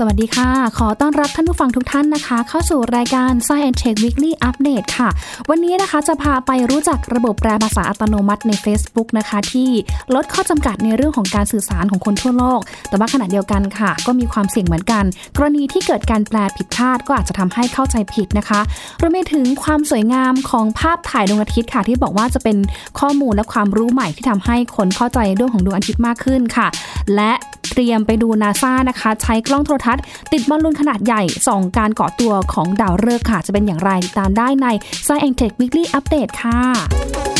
สวัสดีค่ะ ขอต้อนรับท่านผู้ฟังทุกท่านนะคะ เข้าสู่รายการ Science Tech Weekly Update ค่ะ วันนี้นะคะจะพาไปรู้จักระบบแปลภาษาอัตโนมัติใน Facebook นะคะ ที่ลดข้อจำกัดในเรื่องของการสื่อสารของคนทั่วโลก แต่ว่าขณะเดียวกันค่ะ ก็มีความเสี่ยงเหมือนกัน กรณีที่เกิดการแปลผิดพลาดก็อาจจะทำให้เข้าใจผิดนะคะรวมไปถึงความสวยงามของภาพถ่ายดวงอาทิตย์ค่ะ ที่บอกว่าจะเป็นข้อมูลและความรู้ใหม่ที่ทำให้คนเข้าใจเรื่องของดวงอาทิตย์มากขึ้นค่ะ และเตรียมไปดูนาซานะคะ ใช้กล้องโทรทัศน์ ติดบอลลูนขนาดใหญ่ส่องการเกาะตัวของดาวฤกษ์ค่ะ จะเป็นอย่างไรติดตามได้ใน Science Tech Weekly Update ค่ะ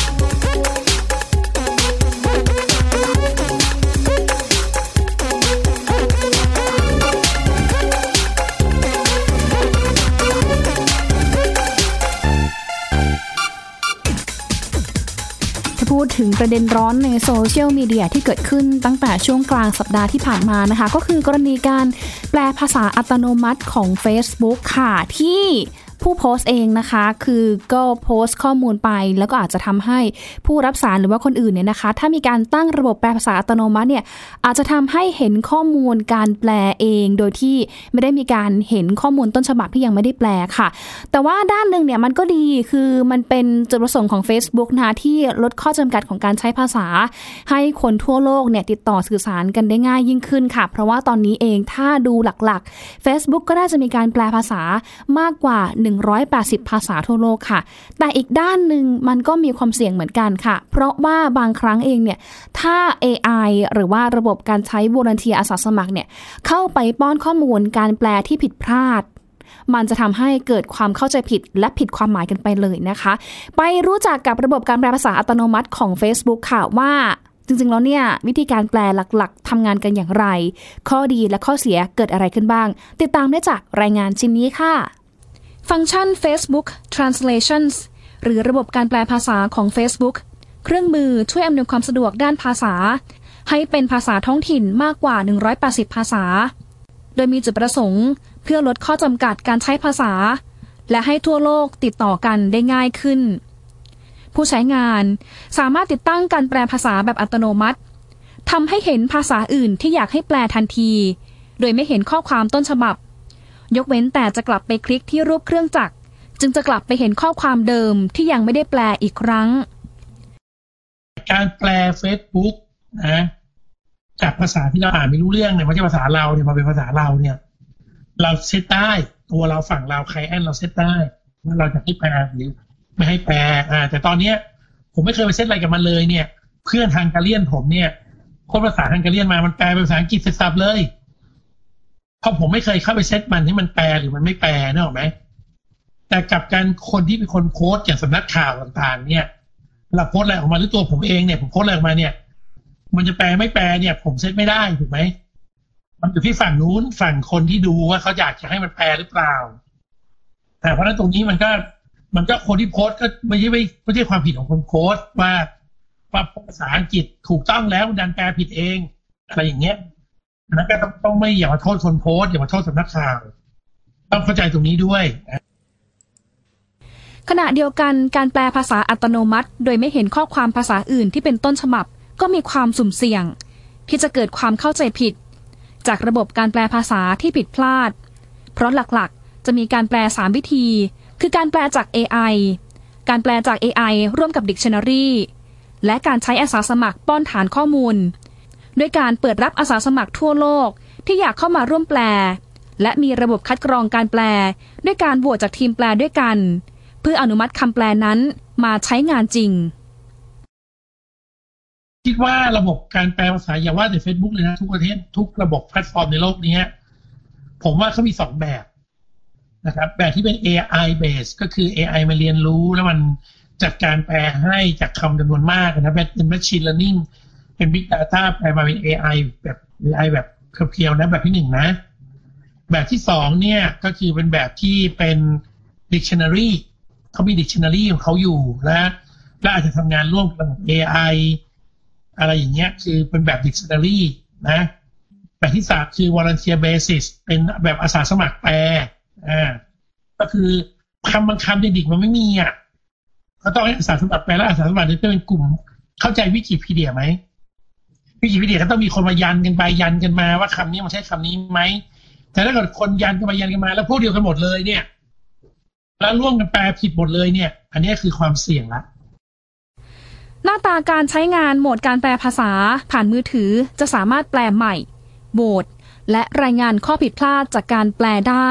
ดถึงประเด็นร้อนในโซเชียลมีเดียที่เกิดขึ้นตั้งแต่ช่วงกลางสัปดาห์ที่ผ่านมานะคะ ก็คือกรณีการแปลภาษาอัตโนมัติของ Facebook ค่ะที่ ผู้โพสต์เองนะคะ คือก็โพสต์ข้อมูลไป แล้วก็อาจจะทำให้ผู้รับสารหรือว่าคนอื่นเนี่ยนะคะ ถ้ามีการตั้งระบบแปลภาษาอัตโนมัติเนี่ยอาจจะทำให้เห็นข้อมูลการแปลเอง โดยที่ไม่ได้มีการเห็นข้อมูลต้นฉบับที่ยังไม่ได้แปลค่ะ แต่ว่าด้านหนึ่งเนี่ยมันก็ดีคือมันเป็นจุดประสงค์ของ Facebook นะคะที่ลดข้อจำกัดของการใช้ภาษา ให้คนทั่วโลกเนี่ยติดต่อสื่อสารกันได้ง่ายยิ่งขึ้นค่ะ เพราะว่าตอนนี้เองถ้าดูหลักๆ Facebook ก็น่าจะมีการแปลภาษามากกว่า180 ภาษาทั่วโลกค่ะ แต่อีกด้านหนึ่งมันก็มีความเสี่ยงเหมือนกันค่ะ เพราะว่าบางครั้งเองเนี่ย ถ้า AI หรือว่าระบบการใช้วอร์เทีอาสาสมัครเนี่ยเข้าไปป้อนข้อมูลการแปลที่ผิดพลาดมันจะทำให้เกิดความเข้าใจผิดและผิดความหมายกันไปเลยนะคะ ไปรู้จักกับระบบการแปลภาษาอัตโนมัติของ Facebook ค่ะว่าจริงๆ แล้วเนี่ย วิธีการแปลหลักๆทำงานกันอย่างไร ข้อดีและข้อเสียเกิดอะไรขึ้นบ้าง ติดตามได้จากรายงานชิ้นนี้ค่ะ ฟังก์ชัน Facebook Translations หรือระบบการแปลภาษาของ Facebook เครื่องมือช่วยอำนวยความสะดวกด้านภาษา ให้เป็นภาษาท้องถิ่นมากกว่า 180 ภาษา โดยมีจุดประสงค์ เพื่อลดข้อจำกัดการใช้ภาษา และให้ทั่วโลกติดต่อกันได้ง่ายขึ้น ผู้ใช้งานสามารถติดตั้งการแปลภาษาแบบอัตโนมัติทำให้เห็นภาษาอื่นที่อยากให้แปลทันที โดยไม่เห็นข้อความต้นฉบับ ยกเว้นแต่จะกลับไปคลิกที่รูปเครื่องจักร จึงจะกลับไปเห็นข้อความเดิมที่ยังไม่ได้แปลอีกครั้ง การแปล Facebook นะจากภาษาที่เราอ่านไม่รู้เรื่องเนี่ยม่ใช่ภาษาเราเนี่ยมาเป็นภาษาเราเนี่ย เราเซตได้ตัวเราฝั่งเราใครแอนเราเซตได้ว่าเราจะให้แปลหรือไม่ให้แปลอ่า แต่ตอนเนี้ย ผมไม่เคยไปเซตอะไรกับมันเลยเนี่ย เพื่อนทางการเลียนผมเนี่ยคนภาษาทางการเลียนมามันแปลเป็นภาษาอังกฤษเสร็จสับเลย ราะผมไม่เคยเข้าไปเซตมันให้มันแปลหรือมันไม่แปลนึกออไหมแต่กับการคนที่เป็นคนโพสต์อย่างสำนักข่าวต่างๆ เนี่ยเวลาโพสต์อะไรออกมาหรือตัวผมเองเนี่ยผมโพสต์อะไรออกมาเนี่ย มันจะแปลไม่แปลเนี่ย ผมเซตไม่ได้ถูกไหมมันอยู่ที่ฝั่งนู้นฝั่งคนที่ดูว่าเขาอยากจะให้มันแปลหรือเปล่า แต่เพราะนั้นตรงนี้มันก็มันก็คนที่โพสต์ก็ไม่ใช่ไม่ไม่ใช่ความผิดของคนโพสต์ว่าว่าภาษาอังกฤษถูกต้องแล้วดันแปลผิดเองอะไรอย่างเงี้ย นั้นก็ต้องต้องไม่อย่ามาโทษคนโพสต์อย่ามาโทษสำนักข่าวต้องเข้าใจตรงนี้ด้วยขณะเดียวกันการแปลภาษาอัตโนมัติ โดยไม่เห็นข้อความภาษาอื่นที่เป็นต้นฉบับ ก็มีความสุ่มเสี่ยง ที่จะเกิดความเข้าใจผิด จากระบบการแปลภาษาที่ผิดพลาด เพราะหลักๆ จะมีการแปล 3 วิธี คือการแปลจาก AI การแปลจาก AI ร่วมกับ Dictionary และการใช้อาสาสมัครป้อนฐานข้อมูล ด้วยการเปิดรับอาสาสมัครทั่วโลกที่อยากเข้ามาร่วมแปล และมีระบบคัดกรองการแปล ด้วยการโหวตจากทีมแปลด้วยกัน เพื่ออนุมัติคำแปลนั้นมาใช้งานจริง คิดว่าระบบการแปลภาษาอย่าว่าแต่ Facebook เลยนะทุกประเทศทุกระบบแพลตฟอร์มในโลกนี้ผมว่าเขามีสองแบบนะครับแบบที่เป็น AI base ก็คือ AI มาเรียนรู้แล้วมันจัดการแปลให้จากคำจำนวนมากนะเป็น machine learning เป็น big data แปลมาเป็น AI แบบ AI แบบเพียวๆนะแบบที่หนึ่งนะ แบบที่สองเนี่ยก็คือเป็นแบบที่เป็น dictionary เขามี dictionary ของเขาอยู่และและอาจจะทำงานร่วมกับ AI อะไรอย่างเงี้ยคือเป็นแบบ dictionary นะแบบที่สามคือ volunteer basis เป็นแบบอาสาสมัครแปลอ่าก็คือคำบางคำในดิกๆมันไม่มีอะก็ต้องให้อาสาสมัครแปลและอาสาสมัครจะเป็นกลุ่ม เข้าใจวิกิพีเดียไหม วิกิพีเดียก็ต้องมีคนมายันกันไปยันกันมาว่าคำนี้มันใช่คำนี้ไหมแต่ถ้าเกิดคนยันกันมายันกันมา แล้วพวกเดียวกันหมดเลยเนี่ย แล้วร่วมกันแปลผิดหมดเลยเนี่ย อันนี้คือความเสี่ยงละหน้าตาการใช้งานโหมดการแปลภาษาผ่านมือถือจะสามารถแปลใหม่โหวตและรายงานข้อผิดพลาดจากการแปลได้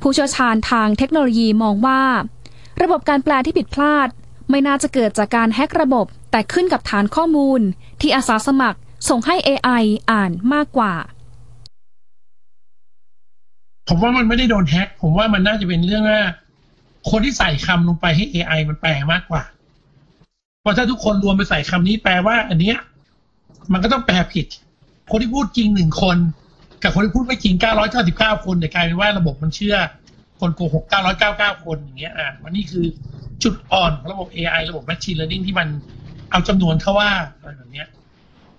ผู้เชี่ยวชาญทางเทคโนโลยีมองว่า ระบบการแปลที่ผิดพลาด ไม่น่าจะเกิดจากการแฮกระบบ แต่ขึ้นกับฐานข้อมูลที่อาสาสมัครส่งให้ AI อ่านมากกว่า ผมว่ามันไม่ได้โดนแฮกผมว่ามันน่าจะเป็นเรื่องว่าคนที่ใส่คำลงไปให้ AI มันแปลมากกว่า เพราะถ้าทุกคนรวมไปใส่คำนี้แปลว่า อันเนี้ยมันก็ต้องแปลผิด คนที่พูดจริงหนึ่งคน กับคนที่พูดไม่จริง 999 คนเนี่กลายเป็นว่าระบบมันเชื่อ คนโกหก 999 คนอย่างเงี้ยอะมันนี่คือจุดอ่อนของระบบ AI ระบบ Machine Learning ที่มัน เอาจำนวนเขาว่าอะไรแบบเนี้ย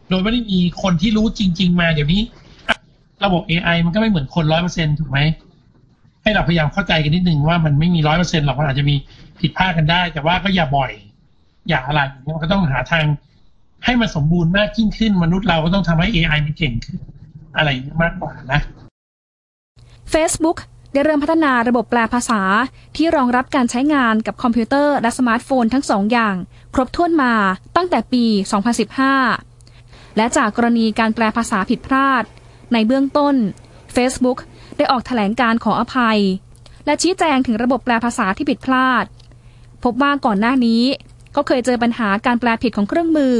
โดยไม่ได้มีคนที่รู้จริง ๆ มาเดี๋ยวนี้ระบบ AI มันก็ไม่เหมือนคนร้อยเปอร์เซ็นถูกไหมให้เราพยายามเข้าใจกันนิดนึงว่ามันไม่มีร้อยเปอร์เซ็นหรอกมันอาจจะมีผิดพลาดกันได้ แต่ว่าก็อย่าบ่อย อย่าอะไรอย่างเงี้ยมันก็ต้องหาทางให้มันสมบูรณ์มากยิ่งขึ้น มนุษย์เราก็ต้องทำให้ AI มันเก่งขึ้น อะไรอย่างมากกว่านะ Facebook ได้เริ่มพัฒนาระบบแปลภาษาที่รองรับการใช้งานกับคอมพิวเตอร์และสมาร์ทโฟนทั้งสองอย่าง ครบถ้วนมาตั้งแต่ปี 2015 และจากกรณีการแปลภาษาผิดพลาด ในเบื้องต้น Facebook ได้ออกแถลงการขออภัย และชี้แจงถึงระบบแปลภาษาที่ผิดพลาด พบว่าก่อนหน้านี้ ก็เคยเจอปัญหาการแปลผิดของเครื่องมือ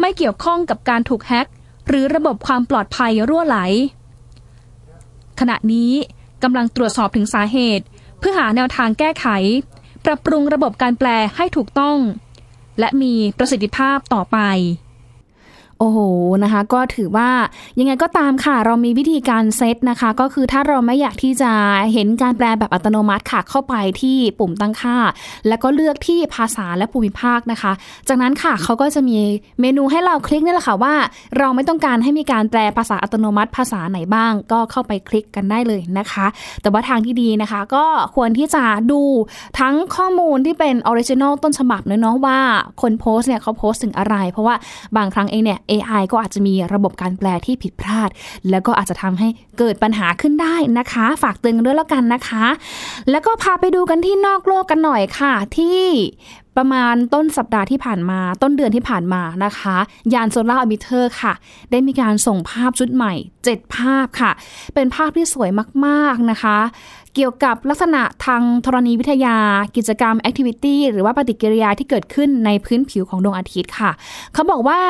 ไม่เกี่ยวข้องกับการถูกแฮ็กหรือระบบความปลอดภัยรั่วไหล ขณะนี้กำลังตรวจสอบถึงสาเหตุ เพื่อหาแนวทางแก้ไข ปรับปรุงระบบการแปลให้ถูกต้อง และมีประสิทธิภาพต่อไป โอ้โหนะคะ ก็ถือว่ายังไงก็ตามค่ะ เรามีวิธีการเซตนะคะ ก็คือถ้าเราไม่อยากที่จะเห็นการแปลแบบอัตโนมัติค่ะ เข้าไปที่ปุ่มตั้งค่า แล้วก็เลือกที่ภาษาและภูมิภาคนะคะ จากนั้นค่ะเขาก็จะมีเมนูให้เราคลิกนี่แหละค่ะว่า เราไม่ต้องการให้มีการแปลภาษาอัตโนมัติภาษาไหนบ้าง ก็เข้าไปคลิกกันได้เลยนะคะ แต่ว่าทางที่ดีนะคะ ก็ควรที่จะดูทั้งข้อมูลที่เป็น original ต้นฉบับเนาะว่าคนโพสต์เนี่ยเขาโพสต์ถึงอะไร เพราะว่าบางครั้งเองเนี่ย AI ก็อาจจะมีระบบการแปลที่ผิดพลาด แล้วก็อาจจะทำให้เกิดปัญหาขึ้นได้นะคะ ฝากเตือนกันด้วยแล้วกันนะคะ แล้วก็พาไปดูกันที่นอกโลกกันหน่อยค่ะที่ประมาณต้นสัปดาห์ที่ผ่านมา ต้นเดือนที่ผ่านมานะคะ ยาน Solar Orbiter ค่ะ ได้มีการส่งภาพชุดใหม่ 7 ภาพค่ะ เป็นภาพที่สวยมาก ๆ นะคะ เกี่ยวกับลักษณะทางธรณีวิทยา กิจกรรม activity หรือว่าปฏิกิริยาที่เกิดขึ้นในพื้นผิวของดวงอาทิตย์ค่ะ เขาบอกว่า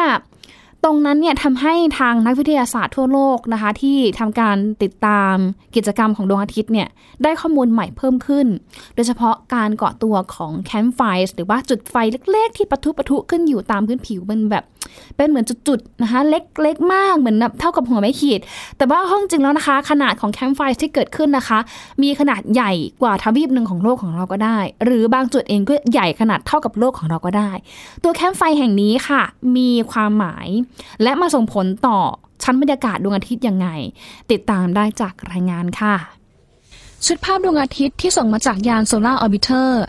ตรงนั้นเนี่ยทำให้ทางนักวิทยาศาสตร์ทั่วโลกนะคะ ที่ทำการติดตามกิจกรรมของดวงอาทิตย์เนี่ยได้ข้อมูลใหม่เพิ่มขึ้น โดยเฉพาะการเกาะตัวของแคมป์ไฟหรือว่าจุดไฟเล็ก ๆ ที่ปะทุปะทุขึ้นอยู่ตามพื้นผิวมันแบบ เป็นเหมือนจุดๆนะคะเล็กๆมากเหมือนแบบเท่ากับหัวไม้ขีด แต่ว่าห้องจริงแล้วนะคะ ขนาดของแคมป์ไฟที่เกิดขึ้นนะคะ มีขนาดใหญ่กว่าทวีปหนึ่งของโลกของเราก็ได้ หรือบางจุดเองก็ใหญ่ขนาดเท่ากับโลกของเราก็ได้ ตัวแคมป์ไฟแห่งนี้ค่ะ มีความหมายและมาส่งผลต่อชั้นบรรยากาศดวงอาทิตย์ยังไง ติดตามได้จากรายงานค่ะ ชุดภาพดวงอาทิตย์ที่ส่งมาจากยาน Solar Orbiter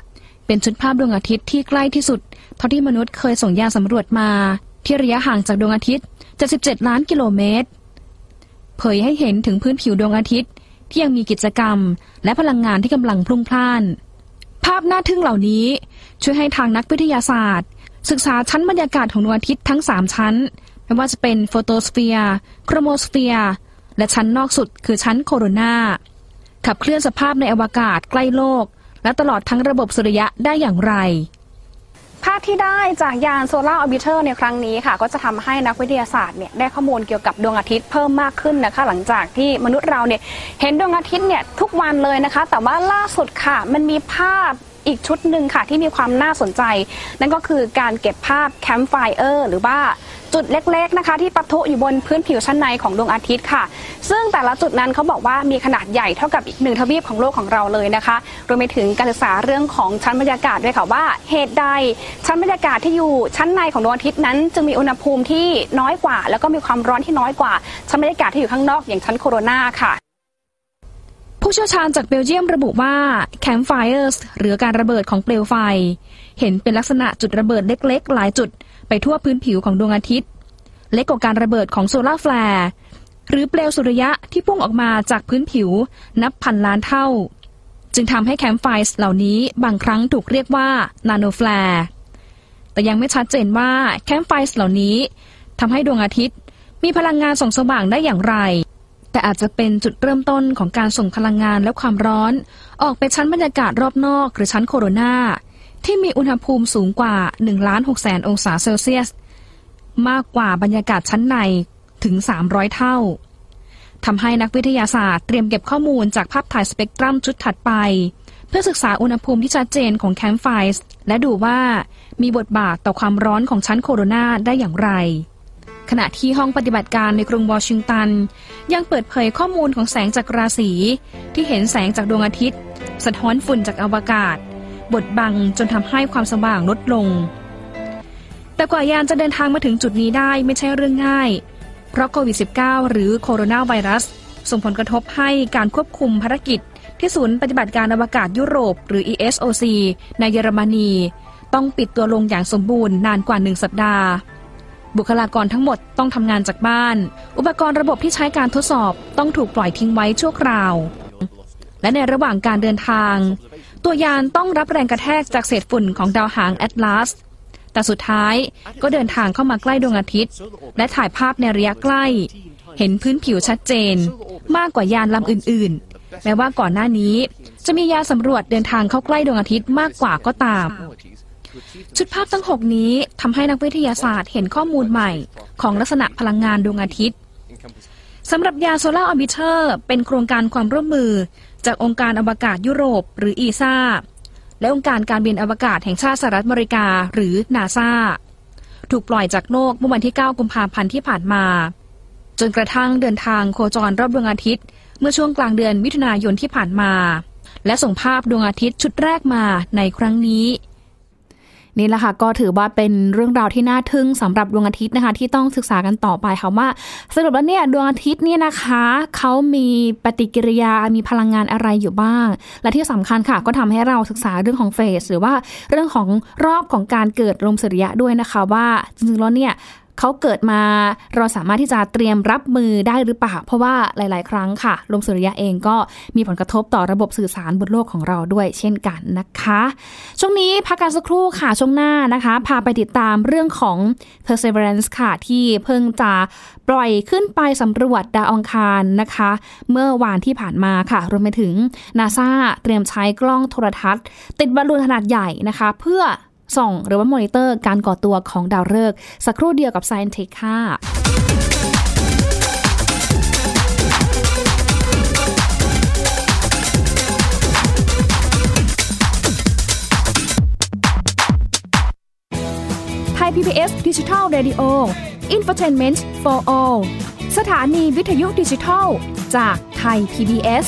เป็นชุดภาพดวงอาทิตย์ที่ใกล้ที่สุด เท่าที่มนุษย์เคยส่งยานสำรวจมา ที่ระยะห่างจากดวงอาทิตย์ 77 ล้านกิโลเมตร เผยให้เห็นถึงพื้นผิวดวงอาทิตย์ที่ยังมีกิจกรรม และพลังงานที่กำลังพลุ่งพล่าน ภาพน่าทึ่งเหล่านี้ช่วยให้ทางนักวิทยาศาสตร์ ศึกษาชั้นบรรยากาศของดวงอาทิตย์ทั้ง 3 ชั้น ไม่ว่าจะเป็น photosphere chromosphere และชั้นนอกสุดคือชั้นโคโรนาขับเคลื่อนสภาพในอวกาศใกล้โลก และตลอดทั้งระบบสุริยะได้อย่างไร ภาพที่ได้จากยาน Solar Orbiter ในครั้งนี้ค่ะ ก็จะทำให้นักวิทยาศาสตร์เนี่ยได้ข้อมูลเกี่ยวกับดวงอาทิตย์เพิ่มมากขึ้นนะคะ หลังจากที่มนุษย์เราเนี่ยเห็นดวงอาทิตย์เนี่ยทุกวันเลยนะคะ แต่ว่าล่าสุดค่ะ มันมีภาพอีกชุดหนึ่งค่ะที่มีความน่าสนใจ นั่นก็คือการเก็บภาพ campfire หรือว่า จุดเล็กๆนะคะ ที่ปะทุอยู่บนพื้นผิวชั้นในของดวงอาทิตย์ค่ะ ซึ่งแต่ละจุดนั้นเขาบอกว่ามีขนาดใหญ่เท่ากับอีกหนึ่งทวีปของโลกของเราเลยนะคะรวมไปถึงการศึกษาเรื่องของชั้นบรรยากาศด้วยค่ะว่าเหตุใดชั้นบรรยากาศที่อยู่ชั้นในของดวงอาทิตย์นั้น จึงมีอุณหภูมิที่น้อยกว่า แล้วก็มีความร้อนที่น้อยกว่า ชั้นบรรยากาศที่อยู่ข้างนอกอย่างชั้นโคโรนาค่ะผู้เชี่ยวชาญจากเบลเยียมระบุว่า campfire หรือการระเบิดของเปลวไฟ เห็นเป็นลักษณะจุดระเบิดเล็กๆ หลายจุด ไปทั่วพื้นผิวของดวงอาทิตย์ เล็กกว่าการระเบิดของ solar flare หรือเปลวสุริยะที่พุ่งออกมาจากพื้นผิวนับพันล้านเท่า จึงทำให้ campfires เหล่านี้บางครั้งถูกเรียกว่า nanoflare แต่ยังไม่ชัดเจนว่า campfires เหล่านี้ทำให้ดวงอาทิตย์ มีพลังงานส่องสว่างได้อย่างไร แต่อาจจะเป็นจุดเริ่มต้นของการส่งพลังงานและความร้อน ออกไปชั้นบรรยากาศรอบนอกหรือชั้นโคโรนา ที่มีอุณหภูมิสูงกว่า1ล้าน6แสนองศาเซลเซียส มากกว่าบรรยากาศชั้นในถึง 300 เท่าทำให้นักวิทยาศาสตร์เตรียมเก็บข้อมูลจากภาพถ่ายสเปกตรัมชุดถัดไป เพื่อศึกษาอุณหภูมิที่ชัดเจนของแคมป์ไฟส์และดูว่ามีบทบาทต่อความร้อนของชั้นโคโรนาได้อย่างไร ขณะที่ห้องปฏิบัติการในกรุงวอชิงตัน ยังเปิดเผยข้อมูลของแสงจากราศีที่เห็นแสงจากดวงอาทิตย์ สะท้อนฝุ่นจากอวกาศ บดบังจนทำให้ความสว่างลดลง แต่กว่ายานจะเดินทางมาถึงจุดนี้ได้ไม่ใช่เรื่องง่าย เพราะโควิด -19 หรือโคโรนาไวรัส ส่งผลกระทบให้การควบคุมภารกิจ ที่ศูนย์ปฏิบัติการอวกาศยุโรป หรือ ESOC ในเยอรมนี ต้องปิดตัวลงอย่างสมบูรณ์นานกว่าหนึ่งสัปดาห์บุคลากรทั้งหมดต้องทำงานจากบ้าน อุปกรณ์ระบบที่ใช้การทดสอบต้องถูกปล่อยทิ้งไว้ชั่วคราว และในระหว่างการเดินทาง ตัวยานต้องรับแรงกระแทกจากเศษฝุ่นของดาวหางแอตลาส แต่สุดท้ายก็เดินทางเข้ามาใกล้ดวงอาทิตย์ และถ่ายภาพในระยะใกล้ เห็นพื้นผิวชัดเจน มากกว่ายานลำอื่น ๆ แม้ว่าก่อนหน้านี้ จะมียานสำรวจเดินทางเข้าใกล้ดวงอาทิตย์มากกว่าก็ตาม ชุดภาพทั้ง 6 นี้ทำให้นักวิทยาศาสตร์เห็นข้อมูลใหม่ ของลักษณะพลังงานดวงอาทิตย์ สำหรับยาน Solar Orbiter เป็นโครงการความร่วมมือ จากองค์การอวกาศยุโรป หรือ ESA และองค์การการบินอวกาศแห่งชาติสหรัฐอเมริกา หรือนาซาถูกปล่อยจากโลกเมื่อวันที่ 9 กุมภาพันธ์ที่ผ่านมา จนกระทั่งเดินทางโคจรรอบดวงอาทิตย์ เมื่อช่วงกลางเดือนมิถุนายนที่ผ่านมา และส่งภาพดวงอาทิตย์ชุดแรกมาในครั้งนี้ นี่แหละค่ะก็ถือว่าเป็นเรื่องราวที่น่าทึ่งสำหรับดวงอาทิตย์นะคะ ที่ต้องศึกษากันต่อไปค่ะว่าสรุปแล้วเนี่ยดวงอาทิตย์เนี่ยนะคะเขามีปฏิกิริยามีพลังงานอะไรอยู่บ้าง และที่สำคัญค่ะ ก็ทำให้เราศึกษาเรื่องของเฟสหรือว่าเรื่องของรอบของการเกิดลมสุริยะด้วยนะคะ ว่าจริงๆแล้วเนี่ย เขาเกิดมาเราสามารถที่จะเตรียมรับมือได้หรือเปล่าเพราะว่าหลาย ๆ ครั้งค่ะลมสุริยะเองก็มีผลกระทบต่อระบบสื่อสารบนโลกของเราด้วยเช่นกันนะคะ ช่วงนี้พักกันสักครู่ค่ะช่วงหน้านะคะ พาไปติดตามเรื่องของ Perseverance ค่ะ ที่เพิ่งจะปล่อยขึ้นไปสำรวจดาวอังคารนะคะ เมื่อวานที่ผ่านมาค่ะรวมไปถึงนาซาเตรียมใช้กล้องโทรทัศน์ ติดบอลลูนขนาดใหญ่นะคะ เพื่อ ส่องหรือว่ามอนิเตอร์การก่อตัวของดาวฤกษ์สักครู่เดียวกับ Science Tech ค่ะไทย PBS Digital Radio Infotainment for All สถานีวิทยุดิจิทัล จากไทย PBS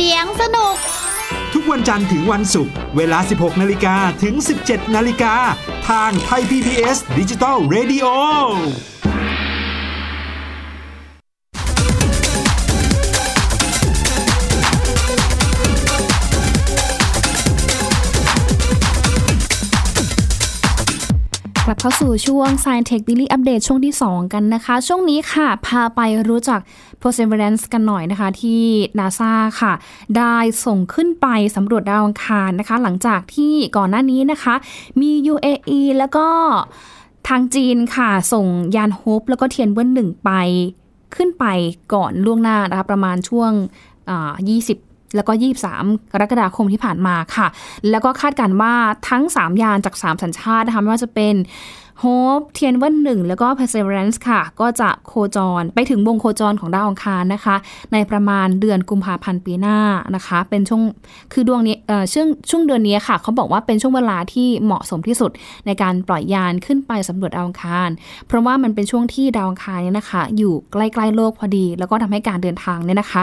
เสียงสนุก ทุกวันจันทร์ถึงวันศุกร์เวลา 16 นาฬิกาถึง 17 นาฬิกา ทางไทย PBS ดิจิตอล Radio ลับเข้าสู่ช่วง Science Tech Daily Update ช่วงที่ 2 กันนะคะ ช่วงนี้ค่ะ พาไปรู้จัก Perseverance กันหน่อยนะคะที่ NASA ค่ะ ได้ส่งขึ้นไปสำรวจดาวอังคารนะคะ หลังจากที่ก่อนหน้านี้นะคะ มี UAE แล้วก็ทางจีนค่ะ ส่งยานโฮปแล้วก็เทียนเวินหนึ่งไปขึ้นไปก่อนล่วงหน้านะคะประมาณช่วง20 แล้วก็ 23 กรกฎาคมที่ผ่านมาค่ะ แล้วก็คาดการณ์ว่าทั้ง 3 ยานจาก 3 สัญชาตินะคะไม่ว่าจะเป็น Hope เทียนวันหนึ่งแล้วก็ Perseverance ค่ะ ก็จะโคจรไปถึงวงโคจรของดาวอังคารนะคะ ในประมาณเดือนกุมภาพันธ์ปีหน้านะคะ เป็นช่วงคือดวงนี้เอ่อช่วงช่วงเดือนนี้ค่ะ เขาบอกว่าเป็นช่วงเวลาที่เหมาะสมที่สุดในการปล่อยยานขึ้นไปสำรวจดาวอังคาร เพราะว่ามันเป็นช่วงที่ดาวอังคารเนี่ยนะคะ อยู่ใกล้ๆโลกพอดี แล้วก็ทำให้การเดินทางเนี่ยนะคะ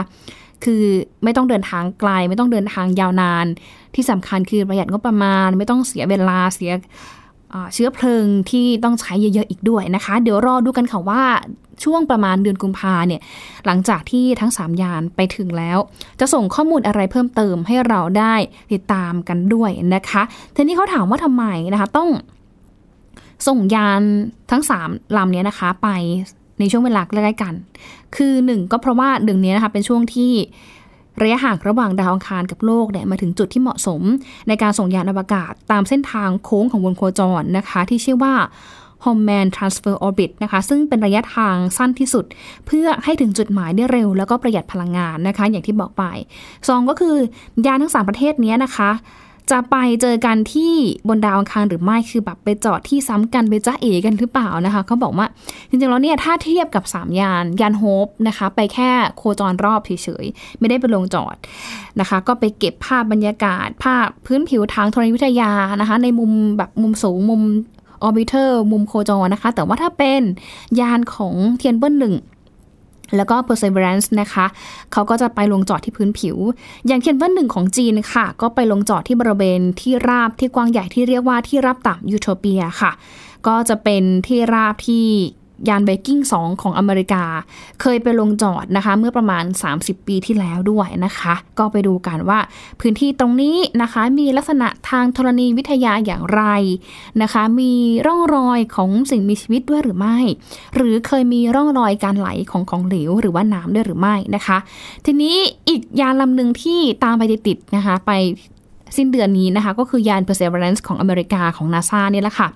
คือไม่ต้องเดินทางไกล ไม่ต้องเดินทางยาวนาน ที่สำคัญคือประหยัดงบประมาณ ไม่ต้องเสียเวลาเสียเชื้อเพลิงที่ต้องใช้เยอะๆอีกด้วยนะคะ เดี๋ยวรอดูกันค่ะว่าช่วงประมาณเดือนกุมภาเนี่ยหลังจากที่ทั้ง 3 ยานไปถึงแล้ว จะส่งข้อมูลอะไรเพิ่มเติมให้เราได้ติดตามกันด้วยนะคะทีนี้เขาถามว่าทำไมนะคะต้องส่งยานทั้ง 3ลำเนี้ยนะคะ ไป ในช่วงเวลาใกล้ๆกัน คือหนึ่งก็เพราะว่าดือนนี้นะคะเป็นช่วงที่ระยะห่างระหว่างดาวอังคารกับโลกเนี่ยมาถึงจุดที่เหมาะสม ในการส่งยานอวกาศตามเส้นทางโค้งของวงโคจรนะคะ ที่ชื่อว่า h o m m a n Transfer Orbit นะคะ ซึ่งเป็นระยะทางสั้นที่สุด เพื่อให้ถึงจุดหมายได้เร็ว แล้วก็ประหยัดพลังงานนะคะ อย่างที่บอกไปสองก็คือยานทั้งสามประเทศเนี้ยนะคะ จะไปเจอกันที่บนดาวอังคารหรือไม่คือแบบไปจอดที่ซ้ำกันไปจ้าเอกันหรือเปล่านะคะเขาบอกว่าจริงๆแล้วเนี่ยถ้าเทียบกับ 3 ยานยาน Hope นะคะไปแค่โคจรรอบเฉยๆไม่ได้ไปลงจอดนะคะ ก็ไปเก็บภาพบรรยากาศ ภาพพื้นผิวทางธรณีวิทยานะคะ ในมุมแบบมุมสูงมุม orbiter มุมโคจรนะคะ แต่ว่าถ้าเป็นยานของเทียนเวิ่นหนึ่ง แล้วก็ Perseverance นะคะเขาก็จะไปลงจอดที่พื้นผิว อย่างเทียนเวิ่นหนึ่งของจีนค่ะ ก็ไปลงจอดที่บริเวณที่ราบที่กว้างใหญ่ที่เรียกว่าที่ราบต่ำยูโทเปียค่ะ ก็จะเป็นที่ราบที่ ยานไบกิ้ง 2 ของอเมริกา เคยไปลงจอดนะคะ เมื่อประมาณ 30 ปีที่แล้วด้วยนะคะ ก็ไปดูกันว่าพื้นที่ตรงนี้นะคะมีลักษณะทางธรณีวิทยาอย่างไรนะคะ มีร่องรอยของสิ่งมีชีวิตด้วยหรือไม่ หรือเคยมีร่องรอยการไหลของของเหลวหรือว่าน้ำด้วยหรือไม่นะคะ ทีนี้อีกยานลำหนึ่งที่ตามไปติดๆนะคะ ไป สิ้นเดือนนี้นะคะ ก็คือยาน Perseverance ของอเมริกาของ NASA เนี่ยแหละค่ะ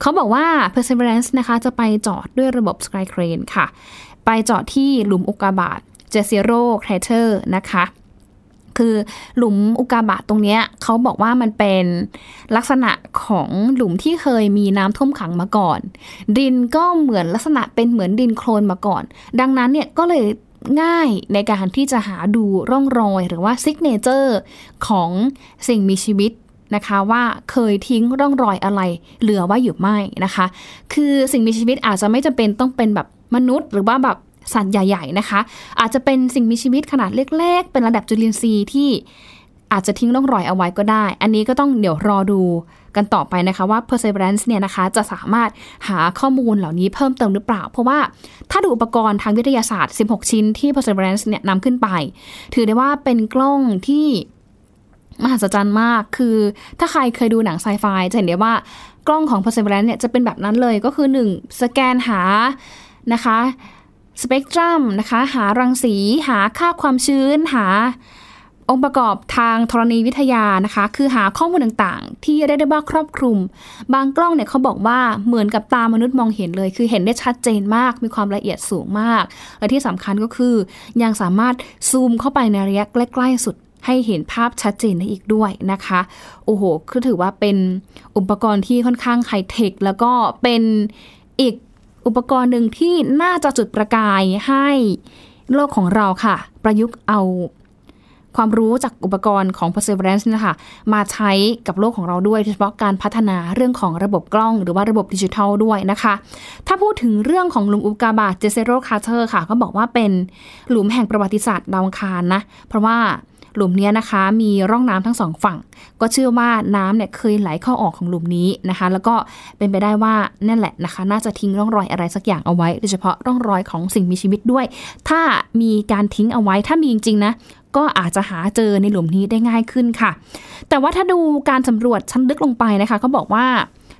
เขาบอกว่า Perseverance นะคะจะไปจอดด้วยระบบ Sky Crane ค่ะ ไปจอดที่หลุมอุกกาบาต Jezero Crater นะคะ คือหลุมอุกกาบาตตรงเนี้ยเขาบอกว่ามันเป็นลักษณะของหลุมที่เคยมีน้ำท่วมขังมาก่อน ดินก็เหมือนลักษณะเป็นเหมือนดินโคลนมาก่อน ดังนั้นเนี่ยก็เลย ง่ายในการที่จะหาดูร่องรอย หรือว่า signature ของสิ่งมีชีวิตนะคะว่าเคยทิ้งร่องรอยอะไรเหลือไว้อยู่ไหมนะคะ คือสิ่งมีชีวิตอาจจะไม่จำเป็นต้องเป็นแบบมนุษย์ หรือว่าแบบสัตว์ใหญ่ ๆนะคะ อาจจะเป็นสิ่งมีชีวิตขนาดเล็ก ๆ เป็นระดับจุลินทรีย์ที่อาจจะทิ้งร่องรอยเอาไว้ก็ได้ อันนี้ก็ต้องเดี๋ยวรอดู กันต่อไปนะคะว่า Perseverance เนี่ยนะคะจะสามารถหาข้อมูลเหล่านี้เพิ่มเติมหรือเปล่า เพราะว่าถ้าดูอุปกรณ์ทางวิทยาศาสตร์ 16 ชิ้นที่ Perseverance เนี่ยนำขึ้นไป ถือได้ว่าเป็นกล้องที่มหัศจรรย์มาก คือถ้าใครเคยดูหนังไซไฟจะเห็นได้ว่ากล้องของ Perseverance เนี่ยจะเป็นแบบนั้นเลยก็คือ 1. สแกนหานะคะสเปกตรัมนะคะ หารังสี หาค่าความชื้น หา องค์ประกอบทางธรณีวิทยานะคะ คือหาข้อมูลต่างๆ ที่ได้ได้ว่าครอบคลุม บางกล้องเนี่ยเขาบอกว่าเหมือนกับตามนุษย์มองเห็นเลย คือเห็นได้ชัดเจนมาก มีความละเอียดสูงมาก และที่สำคัญก็คือยังสามารถซูมเข้าไปในระยะใกล้ๆสุดให้เห็นภาพชัดเจนได้อีกด้วยนะคะ โอ้โหคือถือว่าเป็นอุปกรณ์ที่ค่อนข้างไฮเทคแล้วก็เป็นอีกอุปกรณ์หนึ่งที่น่าจะจุดประกายให้โลกของเราค่ะ ประยุกต์เอา ความรู้จากอุปกรณ์ของ Perseverance นี่นะคะมาใช้กับโลกของเราด้วยโดยเฉพาะการพัฒนาเรื่องของระบบกล้อง หรือว่าระบบดิจิทัลด้วยนะคะ ถ้าพูดถึงเรื่องของหลุมอุกกาบาต Jezero Crater ค่ะ ก็บอกว่าเป็นหลุมแห่งประวัติศาสตร์ดาวอังคารนะ เพราะว่าหลุมนี้นะคะมีร่องน้ำทั้งสองฝั่ง ก็เชื่อว่าน้ำเนี่ยเคยไหลเข้าออกของหลุมนี้นะคะ แล้วก็เป็นไปได้ว่านั่นแหละนะคะ น่าจะทิ้งร่องรอยอะไรสักอย่างเอาไว้โดยเฉพาะร่องรอยของสิ่งมีชีวิตด้วย ถ้ามีการทิ้งเอาไว้ถ้ามีจริงๆนะ ก็อาจจะหาเจอในหลุมนี้ได้ง่ายขึ้นค่ะ แต่ว่าถ้าดูการสำรวจชั้นลึกลงไปนะคะเขาบอกว่า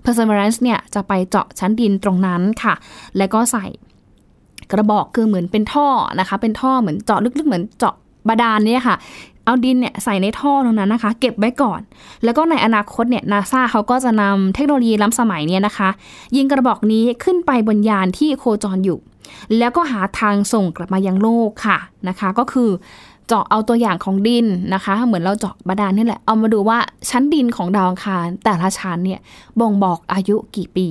Perseverance เนี่ยจะไปเจาะชั้นดินตรงนั้นค่ะ แล้วก็ใส่กระบอกคือเหมือนเป็นท่อนะคะ เป็นท่อเหมือนเจาะลึกๆเหมือนเจาะบาดาลเนี่ยค่ะ เอาดินเนี่ยใส่ในท่อตรงนั้นนะคะ เก็บไว้ก่อน แล้วก็ในอนาคตเนี่ยนาซาเขาก็จะนำเทคโนโลยีล้ำสมัยเนี่ยนะคะ ยิงกระบอกนี้ขึ้นไปบนยานที่โคจรอยู่ แล้วก็หาทางส่งกลับมายังโลกค่ะนะคะ ก็คือ เจาะเอาตัวอย่างของดินนะคะ เหมือนเราเจาะบาดาลนี่แหละ เอามาดูว่าชั้นดินของดาวอังคารแต่ละชั้นเนี่ยบ่งบอกอายุกี่ปี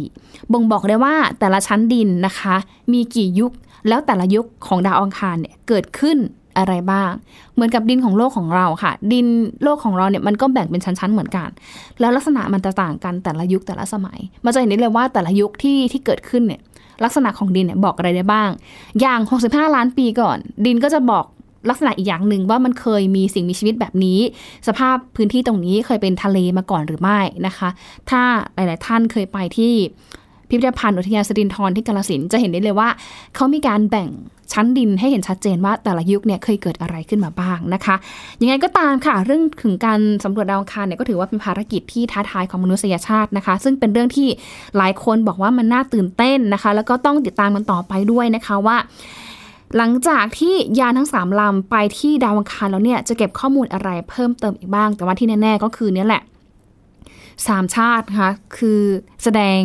บ่งบอกได้ว่าแต่ละชั้นดินนะคะ มีกี่ยุคแล้วแต่ละยุคของดาวอังคารเนี่ยเกิดขึ้นอะไรบ้าง เหมือนกับดินของโลกของเราค่ะ ดินโลกของเราเนี่ยมันก็แบ่งเป็นชั้นๆเหมือนกัน แล้วลักษณะมันจะต่างกันแต่ละยุคแต่ละสมัย มันจะเห็นได้เลยว่าแต่ละยุคที่ที่เกิดขึ้นเนี่ยลักษณะของดินเนี่ยบอกอะไรได้บ้าง อย่าง 65 ล้านปีก่อน ดินก็จะบอก ลักษณะอีกอย่างหนึ่งว่ามันเคยมีสิ่งมีชีวิตแบบนี้ สภาพพื้นที่ตรงนี้เคยเป็นทะเลมาก่อนหรือไม่นะคะ ถ้าหลาย ๆ ท่านเคยไปที่พิพิธภัณฑ์อุทยานสรินทรที่กาลสินจะเห็นได้เลยว่า เขามีการแบ่งชั้นดินให้เห็นชัดเจนว่าแต่ละยุคเนี่ยเคยเกิดอะไรขึ้นมาบ้างนะคะ ยังไงก็ตามค่ะ เรื่องถึงการสำรวจดาวอังคารเนี่ยก็ถือว่าเป็นภารกิจที่ท้าทายของมนุษยชาตินะคะ ซึ่งเป็นเรื่องที่หลายคนบอกว่ามันน่าตื่นเต้นนะคะ แล้วก็ต้องติดตามกันต่อไปด้วยนะคะว่า หลังจากที่ยานทั้งสามลำไปที่ดาวอังคารแล้วเนี่ย จะเก็บข้อมูลอะไรเพิ่มเติมอีกบ้าง แต่ว่าที่แน่ ๆ ก็คือเนี่ยแหละสามชาตินะคะคือแสดง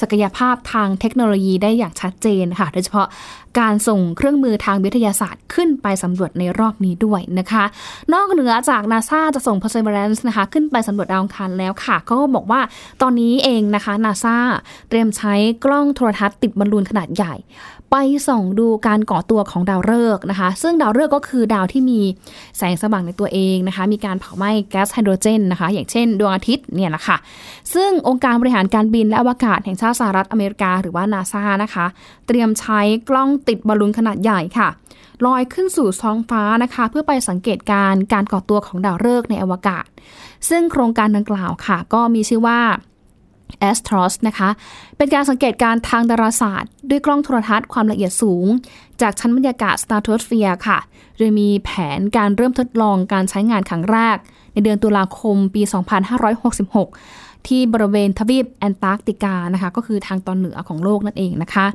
ศักยภาพทางเทคโนโลยีได้อย่างชัดเจนค่ะ โดยเฉพาะการส่งเครื่องมือทางวิทยาศาสตร์ขึ้นไปสำรวจในรอบนี้ด้วยนะคะ นอกเหนือจากนาซาจะส่ง Perseverance นะคะ ขึ้นไปสำรวจดาวอังคารแล้วค่ะ ก็บอกว่าตอนนี้เองนะคะนาซาเตรียมใช้กล้องโทรทัศน์ติดบอลลูนขนาดใหญ่ ไปส่องดูการก่อตัวของดาวฤกษ์นะคะ ซึ่งดาวฤกษ์ก็คือดาวที่มีแสงสว่างในตัวเองนะคะ มีการเผาไหม้แก๊สไฮโดรเจนนะคะ อย่างเช่นดวงอาทิตย์เนี่ยแหละค่ะ ซึ่งองค์การบริหารการบินและอวกาศแห่งชาติสหรัฐอเมริกาหรือว่านาซานะคะ เตรียมใช้กล้องติดบอลลูนขนาดใหญ่ค่ะลอยขึ้นสู่ท้องฟ้านะคะ เพื่อไปสังเกตการการก่อตัวของดาวฤกษ์ในอวกาศ ซึ่งโครงการดังกล่าวค่ะ ก็มีชื่อว่า a s t r o s นะคะเป็นการสังเกตการทางดาราศาสตร์ ด้วยกล้องโทรทัศน์ความละเอียดสูง จากชั้นบรรยากาศ Stratosphere ค่ะ โดยมีแผนการเริ่มทดลองการใช้งานครั้งแรก ในเดือนตุลาคมปี 2566 ที่บริเวณทวีปแอนตาร์กติกานะคะ ก็คือทางตอนเหนือของโลกนั่นเองนะคะ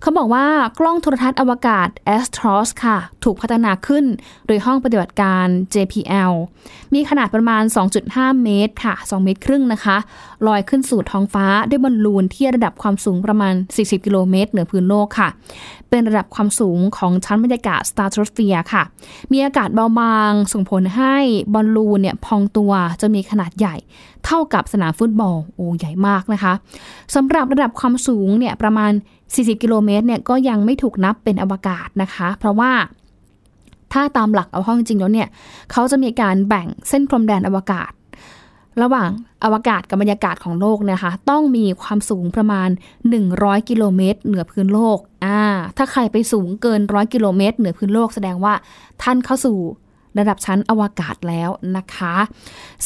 เขาบอกว่ากล้องโทรทัศน์อวกาศ Astros ค่ะ ถูกพัฒนาขึ้นโดยห้องปฏิบัติการ JPL มีขนาดประมาณ 2.5 เมตรค่ะ 2 เมตรครึ่งนะคะ ลอยขึ้นสู่ท้องฟ้าด้วยบอลลูนที่ระดับความสูงประมาณ 40 กิโลเมตรเหนือพื้นโลกค่ะ เป็นระดับความสูงของชั้นบรรยากาศ Stratosphere ค่ะ มีอากาศเบาบางส่งผลให้บอลลูนเนี่ยพองตัวจะมีขนาดใหญ่ เท่ากับสนามฟุตบอลโอ้ใหญ่มากนะคะสำหรับระดับความสูงเนี่ยประมาณ 40 กิโลเมตรเนี่ยก็ยังไม่ถูกนับเป็นอวกาศนะคะ เพราะว่าถ้าตามหลักเอาห้องจริงแล้วเนี่ยเขาจะมีการแบ่งเส้นพรมแดนอวกาศ ระหว่างอวกาศกับบรรยากาศของโลกนะคะ ต้องมีความสูงประมาณ 100 กิโลเมตร เหนือพื้นโลกอ่าถ้าใครไปสูงเกิน 100 กิโลเมตร เหนือพื้นโลกแสดงว่าท่านเข้าสู่ระดับชั้นอวกาศแล้วนะคะ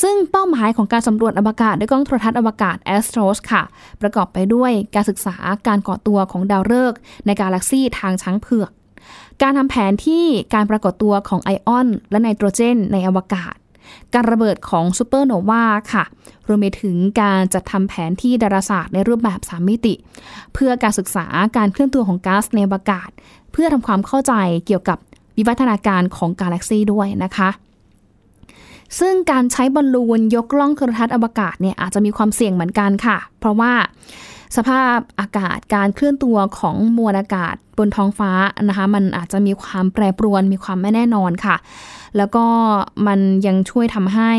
ซึ่งเป้าหมายของการสำรวจอวกาศด้วยกล้องโทรทัศน์อวกาศ Astros ค่ะ ประกอบไปด้วยการศึกษาการก่อตัวของดาวฤกษ์ในกาแล็กซีทางช้างเผือก การทำแผนที่การปรากฏตัวของไอออน และไนโตรเจนในอวกาศ การระเบิดของซูเปอร์โนวาค่ะ รวมไปถึงการจัดทำแผนที่ดาราศาสตร์ในรูปแบบ 3 มิติ เพื่อการศึกษาการเคลื่อนตัวของก๊าซในอวกาศ เพื่อทำความเข้าใจเกี่ยวกับวิวัฒนาการของกาแล็กซีด้วยนะคะซึ่งการใช้บอลลูนยกล่องโทรทัศน์อวกาศเนี่ยอาจจะมีความเสี่ยงเหมือนกันค่ะ เพราะว่า สภาพอากาศการเคลื่อนตัวของมวลอากาศบนท้องฟ้านะคะมันอาจจะมีความแปรปรวนมีความไม่แน่นอนค่ะ แล้วก็มันยังช่วยทำให้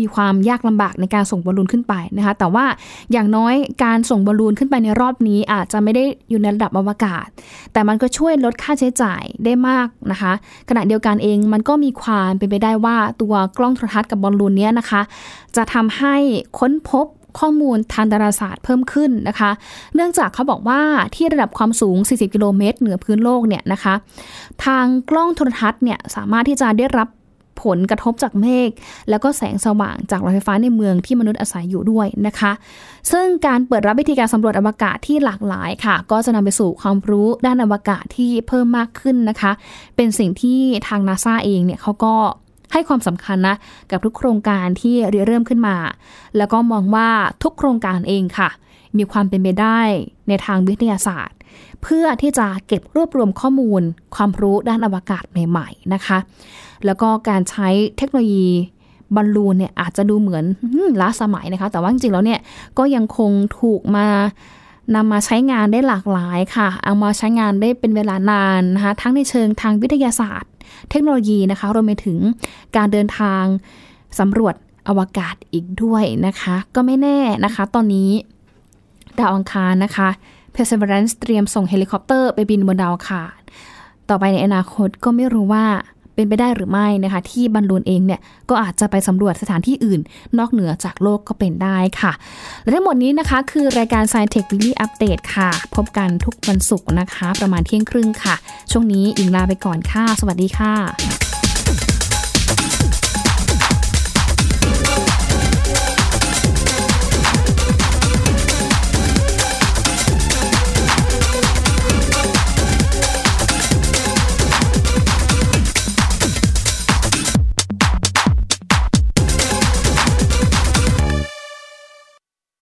มีความยากลำบากในการส่งบอลลูนขึ้นไปนะคะ แต่ว่าอย่างน้อยการส่งบอลลูนขึ้นไปในรอบนี้อาจจะไม่ได้อยู่ในระดับอวกาศ แต่มันก็ช่วยลดค่าใช้จ่ายได้มากนะคะ ขณะเดียวกันเองมันก็มีความเป็นไปได้ว่าตัวกล้องโทรทัศน์กับบอลลูนเนี้ยนะคะ จะทำให้ค้นพบ ข้อมูลทางดาราศาสตร์เพิ่มขึ้นนะคะ เนื่องจากเขาบอกว่าที่ระดับความสูง 40 กิโลเมตร เหนือพื้นโลกเนี่ยนะคะ ทางกล้องโทรทัศน์เนี่ยสามารถที่จะได้รับผลกระทบจากเมฆแล้วก็แสงสว่างจากหลอดไฟฟ้าในเมืองที่มนุษย์อาศัยอยู่ด้วยนะคะ ซึ่งการเปิดรับวิธีการสำรวจอวกาศที่หลากหลายค่ะ ก็จะนำไปสู่ความรู้ด้านอวกาศที่เพิ่มมากขึ้นนะคะ เป็นสิ่งที่ทางนาซาเองเนี่ยเขาก็ ให้ความสำคัญนะ กับทุกโครงการที่เริ่มขึ้นมา แล้วก็มองว่าทุกโครงการเองค่ะ มีความเป็นไปได้ในทางวิทยาศาสตร์ เพื่อที่จะเก็บรวบรวมข้อมูล ความรู้ด้านอวกาศใหม่ ๆนะคะ แล้วก็การใช้เทคโนโลยีบอลลูนเนี่ยอาจจะดูเหมือนล้าสมัยนะคะ แต่ว่าจริงๆแล้วเนี่ยก็ยังคงถูกมานำมาใช้งานได้หลากหลายค่ะ เอามาใช้งานได้เป็นเวลานานนะคะ ทั้งในเชิงทางวิทยาศาสตร์ เทคโนโลยีนะคะรวมไปถึงการเดินทางสำรวจอวกาศอีกด้วยนะคะ ก็ไม่แน่นะคะ ตอนนี้ดาวอังคารนะคะ Perseverance เตรียมส่งเฮลิคอปเตอร์ไปบินบนดาวอังคารต่อไปในอนาคตก็ไม่รู้ว่า เป็นไปได้หรือไม่นะคะ ที่บอลลูนเองเนี่ยก็อาจจะไปสำรวจสถานที่อื่น นอกเหนือจากโลกก็เป็นได้ค่ะ และทั้งหมดนี้นะคะ คือรายการ Science Tech Weekly Update ค่ะ พบกันทุกวันศุกร์นะคะ ประมาณเที่ยงครึ่งค่ะ ช่วงนี้อิงลาไปก่อนค่ะ สวัสดีค่ะ